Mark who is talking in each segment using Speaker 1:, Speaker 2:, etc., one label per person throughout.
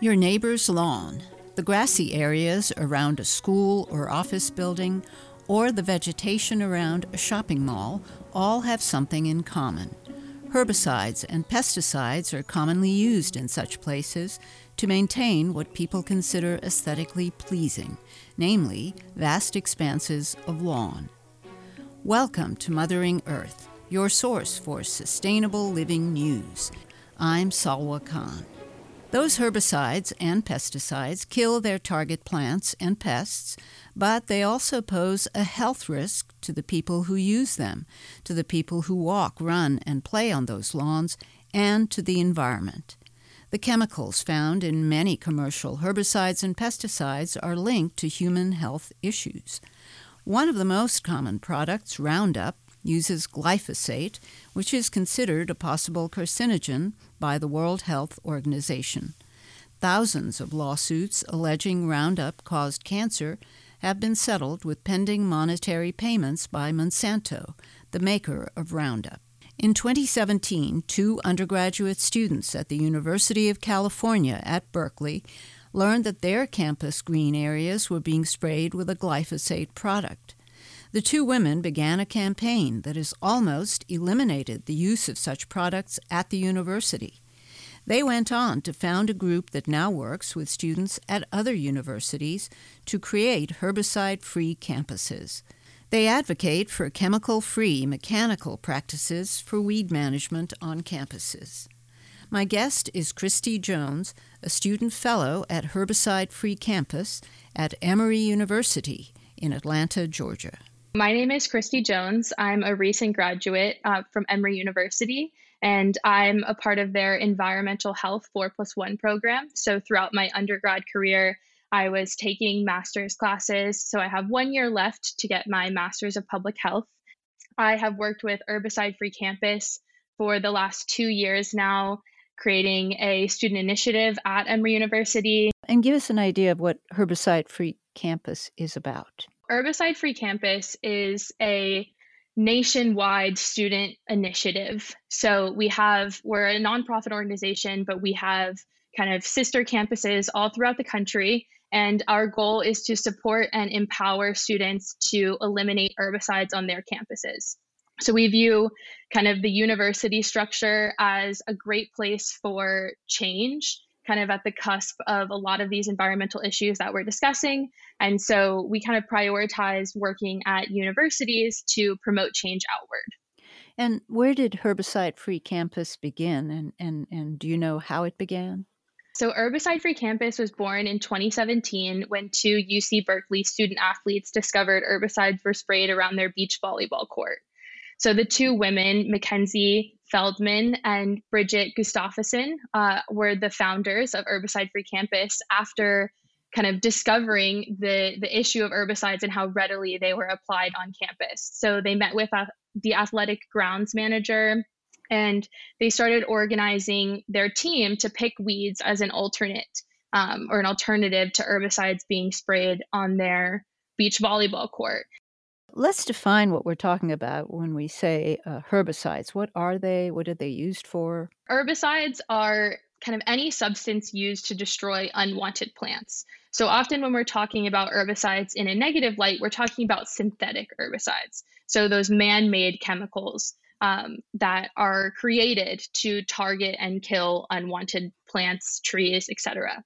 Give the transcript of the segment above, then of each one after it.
Speaker 1: Your neighbor's lawn, the grassy areas around a school or office building, or the vegetation around a shopping mall all have something in common. Herbicides and pesticides are commonly used in such places to maintain what people consider aesthetically pleasing, namely vast expanses of lawn. Welcome to Mothering Earth, your source for sustainable living news. I'm Salwa Khan. Those herbicides and pesticides kill their target plants and pests, but they also pose a health risk to the people who use them, to the people who walk, run, and play on those lawns, and to the environment. The chemicals found in many commercial herbicides and pesticides are linked to human health issues. One of the most common products, Roundup, uses glyphosate, which is considered a possible carcinogen by the World Health Organization. Thousands of lawsuits alleging Roundup caused cancer have been settled with pending monetary payments by Monsanto, the maker of Roundup. In 2017, two undergraduate students at the University of California at Berkeley learned that their campus green areas were being sprayed with a glyphosate product. The two women began a campaign that has almost eliminated the use of such products at the university. They went on to found a group that now works with students at other universities to create herbicide free campuses. They advocate for chemical free mechanical practices for weed management on campuses. My guest is Christy Jones, a student fellow at Herbicide Free Campus at Emory University in Atlanta, Georgia.
Speaker 2: My name is Christy Jones. I'm a recent graduate uh, from Emory University, and I'm a part of their environmental health 4 plus 1 program. So, throughout my undergrad career, I was taking master's classes. So, I have one year left to get my master's of public health. I have worked with Herbicide Free Campus for the last two years now, creating a student initiative at Emory University.
Speaker 1: And give us an idea of what Herbicide Free Campus is about.
Speaker 2: Herbicide Free Campus is a nationwide student initiative. So we have, we're a nonprofit organization, but we have kind of sister campuses all throughout the country. And our goal is to support and empower students to eliminate herbicides on their campuses. So we view kind of the university structure as a great place for change kind of at the cusp of a lot of these environmental issues that we're discussing. And so we kind of prioritize working at universities to promote change outward.
Speaker 1: And where did Herbicide Free Campus begin? And, and, and do you know how it began?
Speaker 2: So, Herbicide Free Campus was born in 2017 when two UC Berkeley student athletes discovered herbicides were sprayed around their beach volleyball court. So, the two women, Mackenzie Feldman and Bridget Gustafsson uh, were the founders of Herbicide Free Campus after kind of discovering the, the issue of herbicides and how readily they were applied on campus. So they met with the athletic grounds manager and they started organizing their team to pick weeds as an alternate um, or an alternative to herbicides being sprayed on their beach volleyball court.
Speaker 1: Let's define what we're talking about when we say uh, herbicides. What are they? What are they used for?
Speaker 2: Herbicides are kind of any substance used to destroy unwanted plants. So often when we're talking about herbicides in a negative light, we're talking about synthetic herbicides. So those man made chemicals um, that are created to target and kill unwanted plants, trees, etc.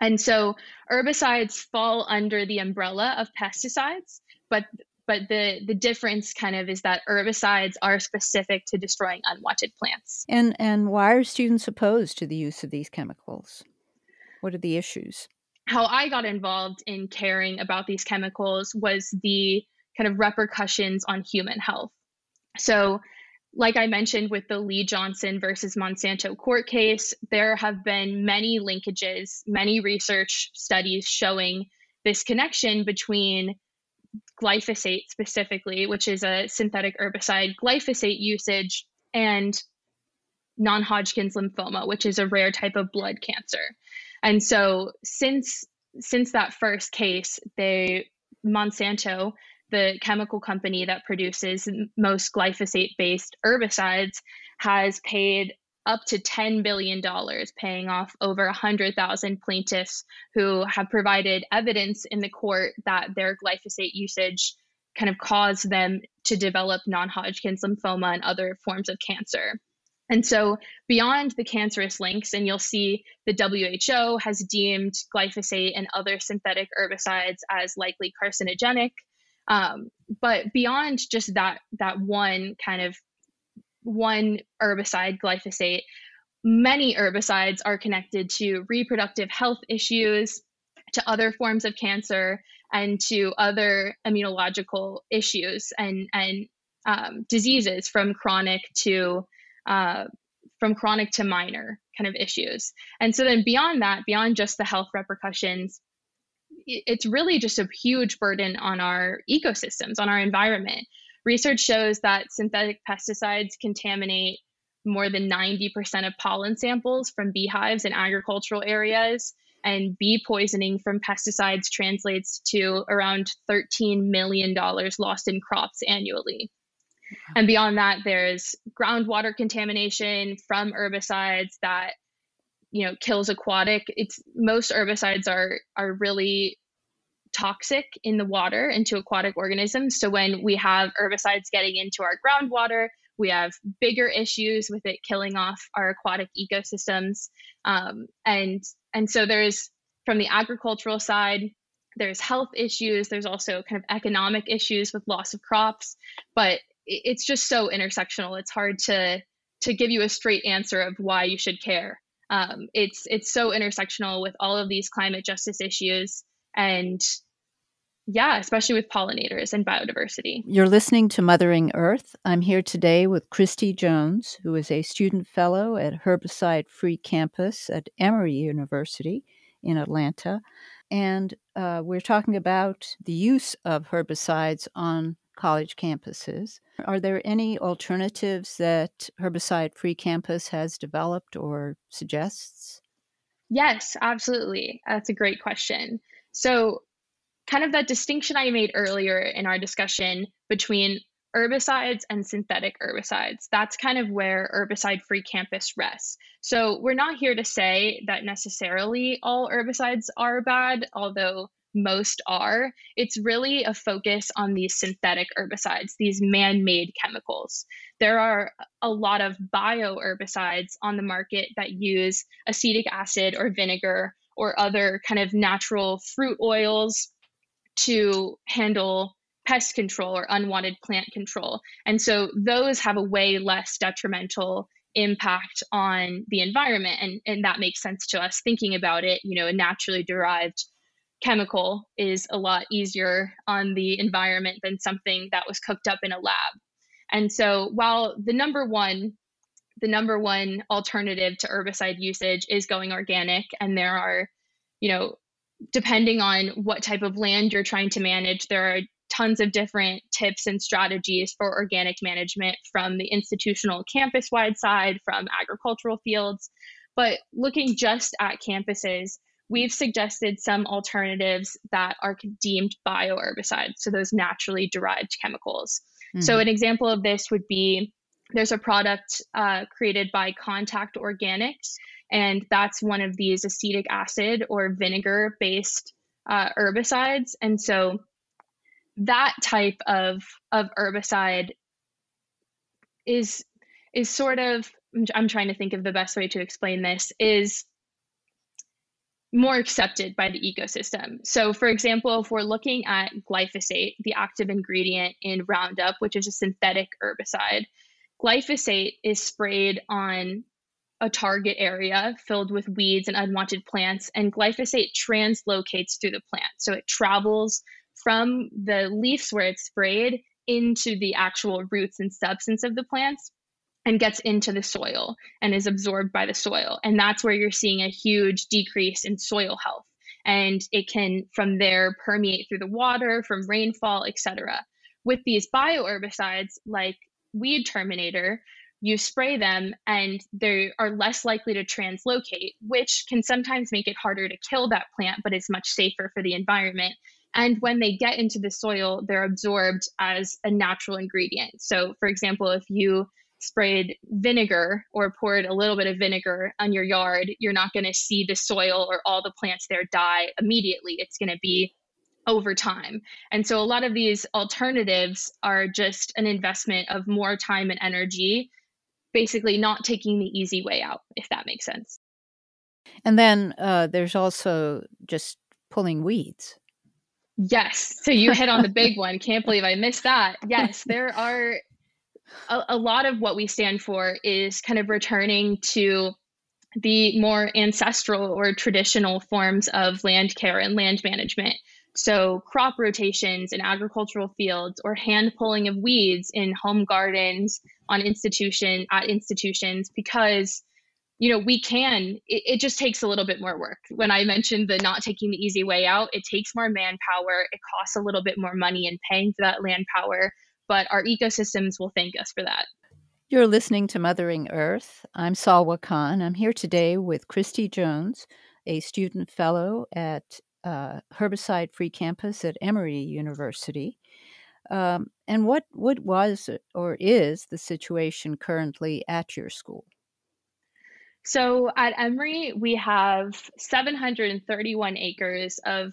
Speaker 2: And so herbicides fall under the umbrella of pesticides, but but the the difference kind of is that herbicides are specific to destroying unwanted plants.
Speaker 1: And and why are students opposed to the use of these chemicals? What are the issues?
Speaker 2: How I got involved in caring about these chemicals was the kind of repercussions on human health. So like I mentioned with the Lee Johnson versus Monsanto court case, there have been many linkages, many research studies showing this connection between glyphosate specifically, which is a synthetic herbicide, glyphosate usage, and non Hodgkin's lymphoma, which is a rare type of blood cancer. And so since since that first case, they Monsanto, the chemical company that produces most glyphosate based herbicides, has paid up to $10 billion, paying off over 100,000 plaintiffs who have provided evidence in the court that their glyphosate usage kind of caused them to develop non Hodgkin's lymphoma and other forms of cancer. And so, beyond the cancerous links, and you'll see the WHO has deemed glyphosate and other synthetic herbicides as likely carcinogenic. Um, but beyond just that, that one kind of one herbicide, glyphosate, many herbicides are connected to reproductive health issues, to other forms of cancer, and to other immunological issues and, and um, diseases from chronic to uh, from chronic to minor kind of issues. And so then beyond that, beyond just the health repercussions, it's really just a huge burden on our ecosystems, on our environment. Research shows that synthetic pesticides contaminate more than 90% of pollen samples from beehives in agricultural areas. And bee poisoning from pesticides translates to around $13 million lost in crops annually. And beyond that, there's groundwater contamination from herbicides that you know kills aquatic. It's most herbicides are are really toxic in the water into aquatic organisms. So when we have herbicides getting into our groundwater, we have bigger issues with it killing off our aquatic ecosystems. Um, and and so there's from the agricultural side, there's health issues. There's also kind of economic issues with loss of crops. But it's just so intersectional. It's hard to to give you a straight answer of why you should care. Um, it's it's so intersectional with all of these climate justice issues and yeah, especially with pollinators and biodiversity.
Speaker 1: You're listening to Mothering Earth. I'm here today with Christy Jones, who is a student fellow at Herbicide Free Campus at Emory University in Atlanta. And uh, we're talking about the use of herbicides on college campuses. Are there any alternatives that Herbicide Free Campus has developed or suggests?
Speaker 2: Yes, absolutely. That's a great question. So, kind of that distinction I made earlier in our discussion between herbicides and synthetic herbicides. That's kind of where herbicide free campus rests. So, we're not here to say that necessarily all herbicides are bad, although most are, it's really a focus on these synthetic herbicides, these man made chemicals. There are a lot of bio herbicides on the market that use acetic acid or vinegar or other kind of natural fruit oils to handle pest control or unwanted plant control. And so those have a way less detrimental impact on the environment and, and that makes sense to us thinking about it you know a naturally derived chemical is a lot easier on the environment than something that was cooked up in a lab. And so while the number one the number one alternative to herbicide usage is going organic and there are you know depending on what type of land you're trying to manage there are tons of different tips and strategies for organic management from the institutional campus wide side from agricultural fields but looking just at campuses we've suggested some alternatives that are deemed bioherbicides, so those naturally derived chemicals. Mm-hmm. So, an example of this would be there's a product uh, created by Contact Organics, and that's one of these acetic acid or vinegar based uh, herbicides. And so, that type of, of herbicide is is sort of I'm trying to think of the best way to explain this is more accepted by the ecosystem. So, for example, if we're looking at glyphosate, the active ingredient in Roundup, which is a synthetic herbicide, glyphosate is sprayed on a target area filled with weeds and unwanted plants, and glyphosate translocates through the plant. So it travels from the leaves where it's sprayed into the actual roots and substance of the plants and gets into the soil and is absorbed by the soil. And that's where you're seeing a huge decrease in soil health. And it can from there permeate through the water, from rainfall, etc. With these bioherbicides like weed terminator, you spray them and they are less likely to translocate, which can sometimes make it harder to kill that plant, but is much safer for the environment. And when they get into the soil, they're absorbed as a natural ingredient. So, for example, if you sprayed vinegar or poured a little bit of vinegar on your yard, you're not going to see the soil or all the plants there die immediately. It's going to be over time. And so a lot of these alternatives are just an investment of more time and energy, basically not taking the easy way out, if that makes sense.
Speaker 1: And then uh, there's also just pulling weeds.
Speaker 2: Yes. So you hit on the big one. Can't believe I missed that. Yes, there are a, a lot of what we stand for is kind of returning to the more ancestral or traditional forms of land care and land management. So, crop rotations in agricultural fields or hand pulling of weeds in home gardens on institution at institutions because you know we can it, it, just takes a little bit more work. When i mentioned the not taking the easy way out it takes more manpower it costs a little bit more money in paying for that land power but our ecosystems will thank us for that.
Speaker 1: You're listening to mothering earth. I'm salwa khan. I'm here today with christy jones a student fellow at uh, herbicide free campus at emory university um, and what what was or is the situation currently at your school
Speaker 2: so at Emory, we have 731 acres of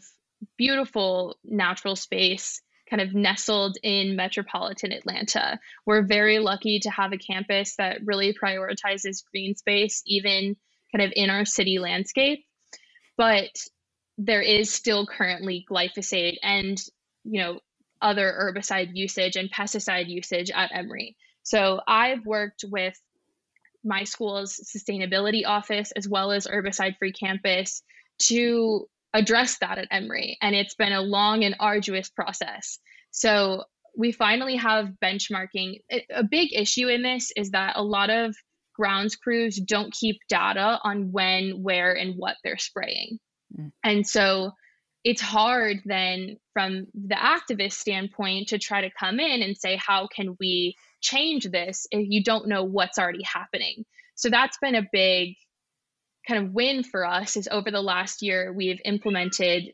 Speaker 2: beautiful natural space kind of nestled in metropolitan Atlanta. We're very lucky to have a campus that really prioritizes green space, even kind of in our city landscape. But there is still currently glyphosate and, you know, other herbicide usage and pesticide usage at Emory. So I've worked with my school's sustainability office as well as herbicide free campus to address that at Emory. And it's been a long and arduous process. So we finally have benchmarking. A big issue in this is that a lot of grounds crews don't keep data on when, where, and what they're spraying. Mm. And so it's hard then from the activist standpoint to try to come in and say, how can we change this if you don't know what's already happening. So that's been a big kind of win for us is over the last year we've implemented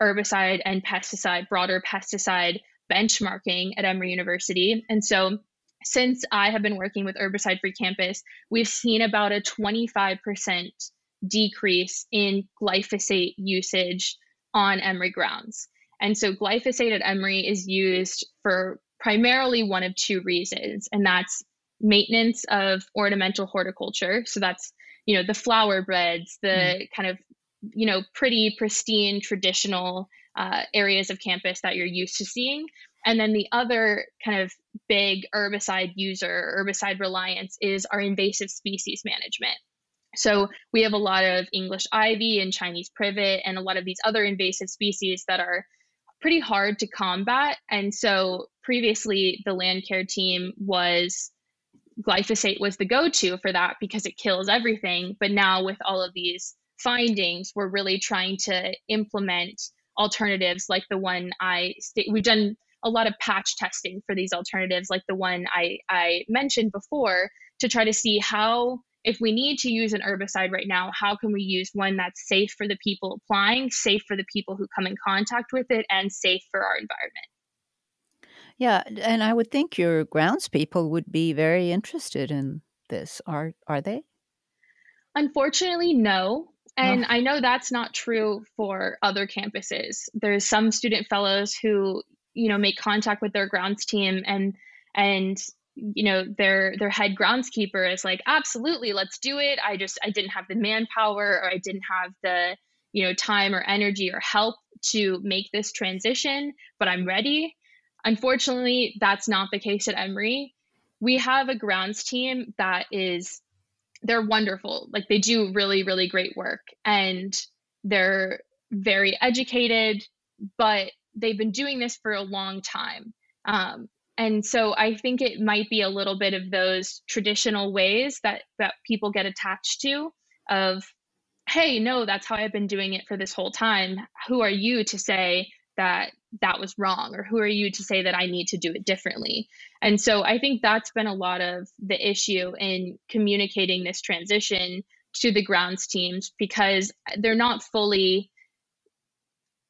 Speaker 2: herbicide and pesticide, broader pesticide benchmarking at Emory University. And so since I have been working with Herbicide Free Campus, we've seen about a 25% decrease in glyphosate usage on Emory grounds. And so glyphosate at Emory is used for primarily one of two reasons, and that's maintenance of ornamental horticulture. So that's, you know, the flower beds, the mm. kind of, you know, pretty pristine traditional uh, areas of campus that you're used to seeing. And then the other kind of big herbicide user, herbicide reliance is our invasive species management. So we have a lot of English ivy and Chinese privet and a lot of these other invasive species that are pretty hard to combat. And so previously, the land care team was glyphosate was the go to for that because it kills everything. But now, with all of these findings, we're really trying to implement alternatives like the one I st- we've done a lot of patch testing for these alternatives like the one I, I mentioned before to try to see how if we need to use an herbicide right now, how can we use one that's safe for the people applying, safe for the people who come in contact with it, and safe for our environment?
Speaker 1: Yeah, and I would think your grounds people would be very interested in this. Are are they?
Speaker 2: Unfortunately, no. And oh. I know that's not true for other campuses. There's some student fellows who, you know, make contact with their grounds team and and you know their their head groundskeeper is like absolutely let's do it. I just i didn't have the manpower or i didn't have the you know time or energy or help to make this transition but i'm ready. Unfortunately that's not the case at emory. We have a grounds team that is they're wonderful. Like they do really really great work and they're very educated but they've been doing this for a long time. Um, and so i think it might be a little bit of those traditional ways that that people get attached to of hey no that's how i've been doing it for this whole time. Who are you to say that that was wrong? Or who are you to say that i need to do it differently? And so i think that's been a lot of the issue in communicating this transition to the grounds teams because they're not fully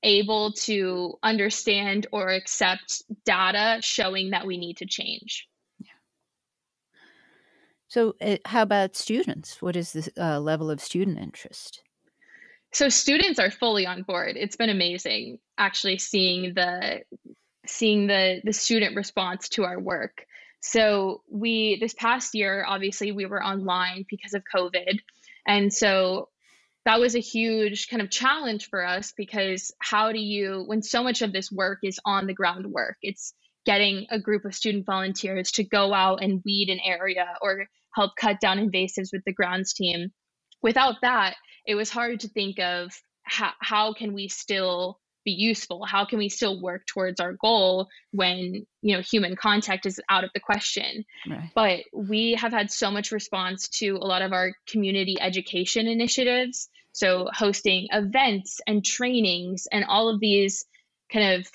Speaker 2: able to understand or accept data showing that we need to change.
Speaker 1: So, uh, how about students? What is the uh, level of student interest?
Speaker 2: So, students are fully on board. It's been amazing actually seeing the seeing the the student response to our work. So, we this past year, obviously, we were online because of COVID, and so that was a huge kind of challenge for us because how do you when so much of this work is on the ground work it's getting a group of student volunteers to go out and weed an area or help cut down invasives with the grounds team. Without that it was hard to think of how, how can we still be useful how can we still work towards our goal when you know human contact is out of the question right. but we have had so much response to a lot of our community education initiatives so hosting events and trainings and all of these kind of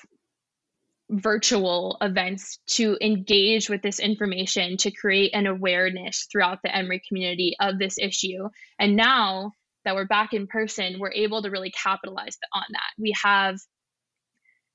Speaker 2: virtual events to engage with this information to create an awareness throughout the Emory community of this issue. And now that we're back in person, we're able to really capitalize on that. We have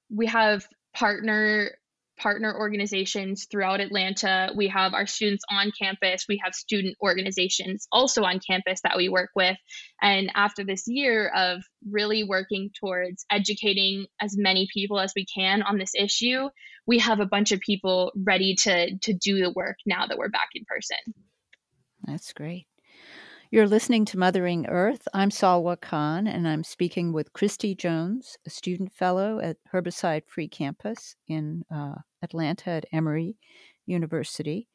Speaker 2: we have partner partner organizations throughout Atlanta. We have our students on campus. We have student organizations also on campus that we work with. And after this year of really working towards educating as many people as we can on this issue, we have a bunch of people ready to to do the work now that we're back in person.
Speaker 1: That's great. You're listening to Mothering Earth. I'm Salwa Khan, and I'm speaking with Christy Jones, a student fellow at Herbicide Free Campus in uh, Atlanta at Emory University.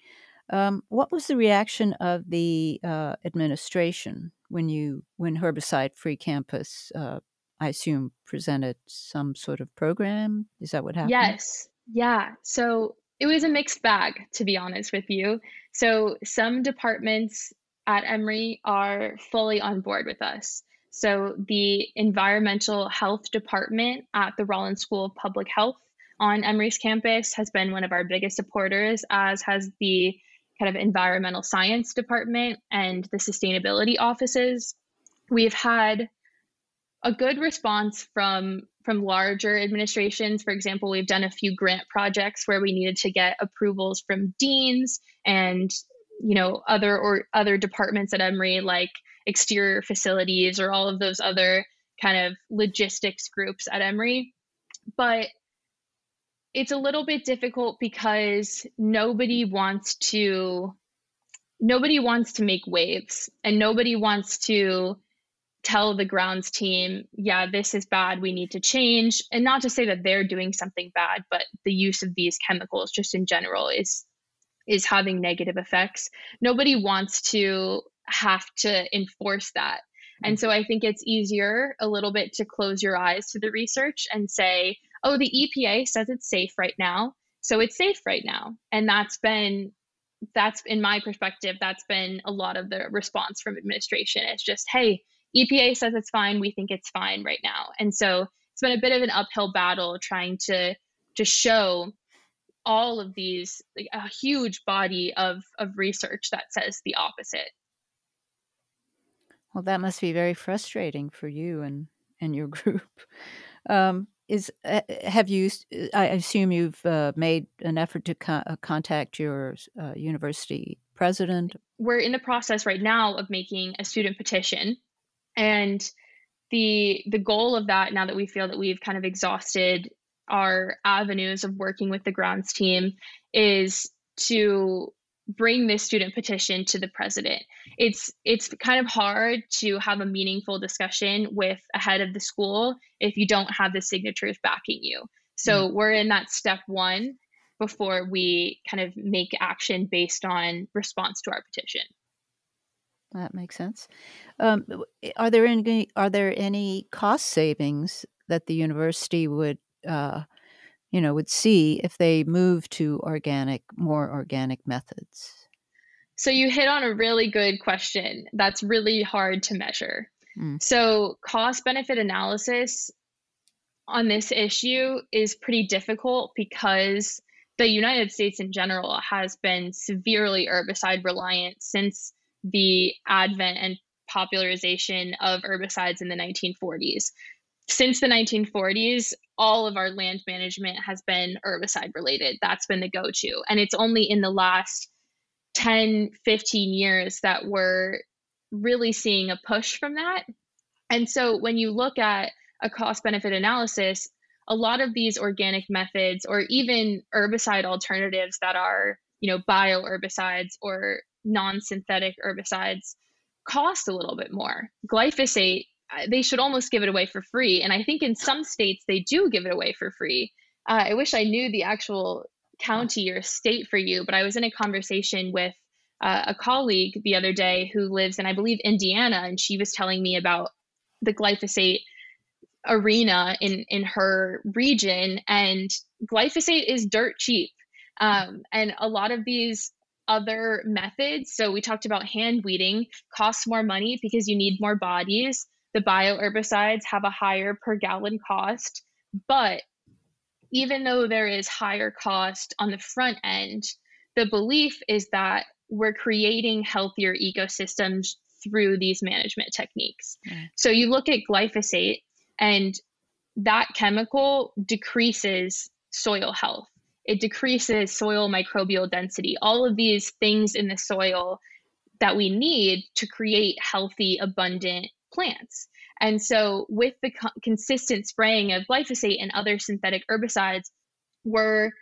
Speaker 1: Um, what was the reaction of the uh, administration when you when Herbicide Free Campus, uh, I assume, presented some sort of program? Is that what happened?
Speaker 2: Yes. Yeah. So it was a mixed bag, to be honest with you. So some departments at Emory are fully on board with us. So, the environmental health department at the Rollins School of Public Health on Emory's campus has been one of our biggest supporters, as has the kind of environmental science department and the sustainability offices. We've had a good response from from larger administrations. For example, we've done a few grant projects where we needed to get approvals from deans and you know other or other departments at Emory like exterior facilities or all of those other kind of logistics groups at Emory. But it's a little bit difficult because nobody wants to nobody wants to make waves and nobody wants to tell the grounds team, yeah, this is bad, we need to change. And not to say that they're doing something bad, but the use of these chemicals just in general is is having negative effects. Nobody wants to have to enforce that. And so I think it's easier a little bit to close your eyes to the research and say, oh, the EPA says it's safe right now. So it's safe right now. And that's been, that's in my perspective, that's been a lot of the response from administration. It's just, hey, EPA says it's fine. We think it's fine right now. And so it's been a bit of an uphill battle trying to to show all of these like a huge body of of research that says the opposite.
Speaker 1: Well that must be very frustrating for you and and your group. Um, is uh, have you i assume you've uh, made an effort to co- uh, contact your uh, university president?
Speaker 2: We're in the process right now of making a student petition and the the goal of that now that we feel that we've kind of exhausted our avenues of working with the grounds team is to bring this student petition to the president. It's it's kind of hard to have a meaningful discussion with a head of the school if you don't have the signatures backing you. So mm-hmm. we're in that step 1 before we kind of make action based on response to our petition.
Speaker 1: That makes sense. Um, are there any are there any cost savings that the university would uh, you know, would see if they move to organic, more organic methods?
Speaker 2: So you hit on a really good question that's really hard to measure. Mm. So cost benefit analysis on this issue is pretty difficult because the United States in general has been severely herbicide reliant since the advent and popularization of herbicides in the 1940s since the 1940s, all of our land management has been herbicide related. That's been the go to. And it's only in the last 10, 15 years that we're really seeing a push from that. And so when you look at a cost benefit analysis, a lot of these organic methods or even herbicide alternatives that are, you know, bio herbicides or non-synthetic herbicides cost a little bit more. Glyphosate, they should almost give it away for free. And I think in some states they do give it away for free. Uh, I wish I knew the actual county or state for you, but I was in a conversation with uh, a colleague the other day who lives in, I believe, Indiana, and she was telling me about the glyphosate arena in in her region, and glyphosate is dirt cheap. Um, and a lot of these other methods, so we talked about hand weeding, costs more money because you need more bodies. The bioherbicides have a higher per gallon cost, but even though there is higher cost on the front end, the belief is that we're creating healthier ecosystems through these management techniques. Mm. So you look at glyphosate, and that chemical decreases soil health. It decreases soil microbial density, all of these things in the soil that we need to create healthy, abundant plants. And so, with the co- consistent spraying of glyphosate and other synthetic herbicides, we're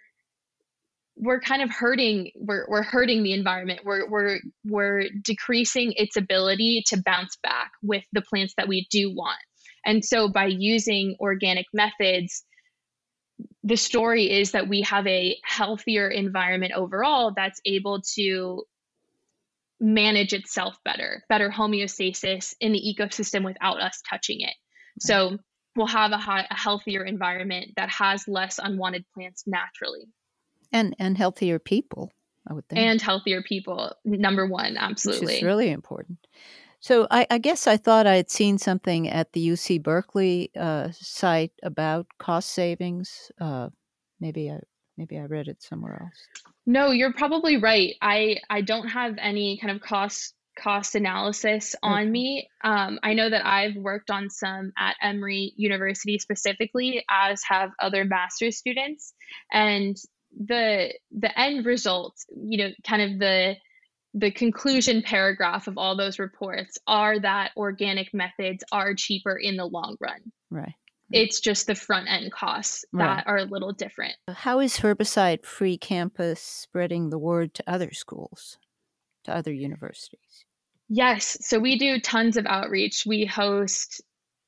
Speaker 2: we're kind of hurting we're, we're hurting the environment we're, we're we're decreasing its ability to bounce back with the plants that we do want and so by using organic methods the story is that we have a healthier environment overall that's able to manage itself better, better homeostasis in the ecosystem without us touching it. So we'll have a, high, a healthier environment that has less unwanted plants naturally.
Speaker 1: And and healthier people, I would think.
Speaker 2: And healthier people, number one, absolutely.
Speaker 1: Which is really important. So I, I guess I thought I had seen something at the UC Berkeley uh, site about cost savings. Uh, maybe I maybe I read it somewhere else.
Speaker 2: No, you're probably right. I I don't have any kind of cost cost analysis on okay. me. Um, I know that I've worked on some at Emory University specifically, as have other master's students, and the the end result, you know, kind of the the conclusion paragraph of all those reports are that organic methods are cheaper in the long run.
Speaker 1: Right.
Speaker 2: It's just the front end costs that right. are a little different.
Speaker 1: How is herbicide free campus spreading the word to other schools, to other universities?
Speaker 2: Yes. So we do tons of outreach. We host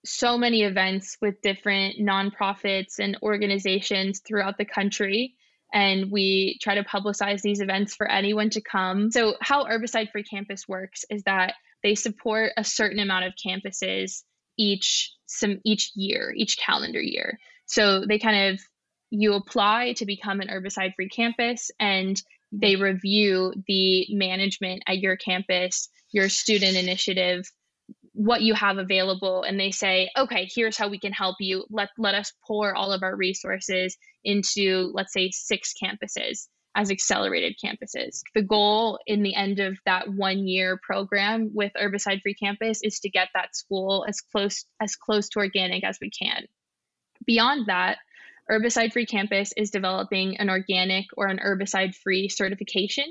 Speaker 2: so many events with different nonprofits and organizations throughout the country. And we try to publicize these events for anyone to come. So, how Herbicide Free Campus works is that they support a certain amount of campuses each some each year, each calendar year. So they kind of you apply to become an herbicide free campus and they review the management at your campus, your student initiative, what you have available and they say, "Okay, here's how we can help you. Let let us pour all of our resources into let's say 6 campuses." As accelerated campuses. The goal in the end of that one year program with Herbicide Free Campus is to get that school as close as close to organic as we can. Beyond that, Herbicide Free Campus is developing an organic or an herbicide free certification.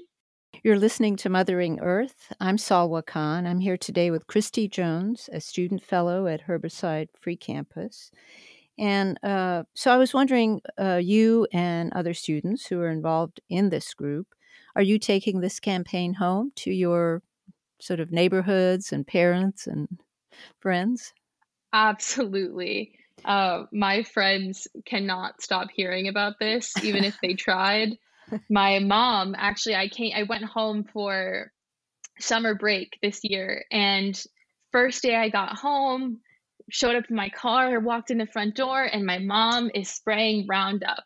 Speaker 1: You're listening to Mothering Earth. I'm Salwa Khan. I'm here today with Christy Jones, a student fellow at Herbicide Free Campus. And uh, so I was wondering, uh, you and other students who are involved in this group, are you taking this campaign home to your sort of neighborhoods and parents and friends?
Speaker 2: Absolutely. Uh, my friends cannot stop hearing about this, even if they tried. My mom, actually, I came, I went home for summer break this year, and first day I got home, showed up in my car, walked in the front door, and my mom is spraying Roundup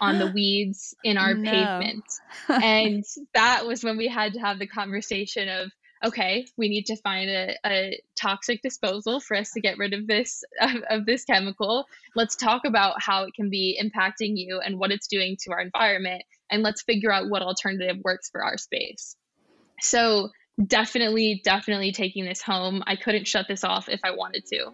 Speaker 2: on the weeds in our no. pavement. and that was when we had to have the conversation of, okay, we need to find a, a toxic disposal for us to get rid of this of, of this chemical. Let's talk about how it can be impacting you and what it's doing to our environment, and let's figure out what alternative works for our space. So definitely, definitely taking this home. I couldn't shut this off if I wanted to.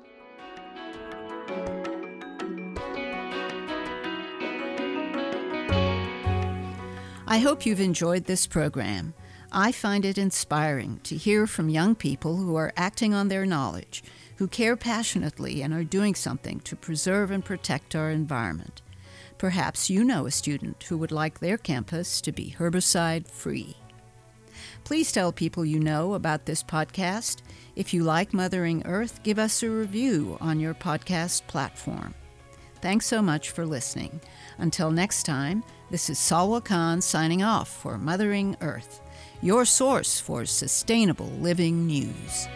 Speaker 1: I hope you've enjoyed this program. I find it inspiring to hear from young people who are acting on their knowledge, who care passionately and are doing something to preserve and protect our environment. Perhaps you know a student who would like their campus to be herbicide free. Please tell people you know about this podcast. If you like Mothering Earth, give us a review on your podcast platform. Thanks so much for listening. Until next time, this is Salwa Khan signing off for Mothering Earth, your source for sustainable living news.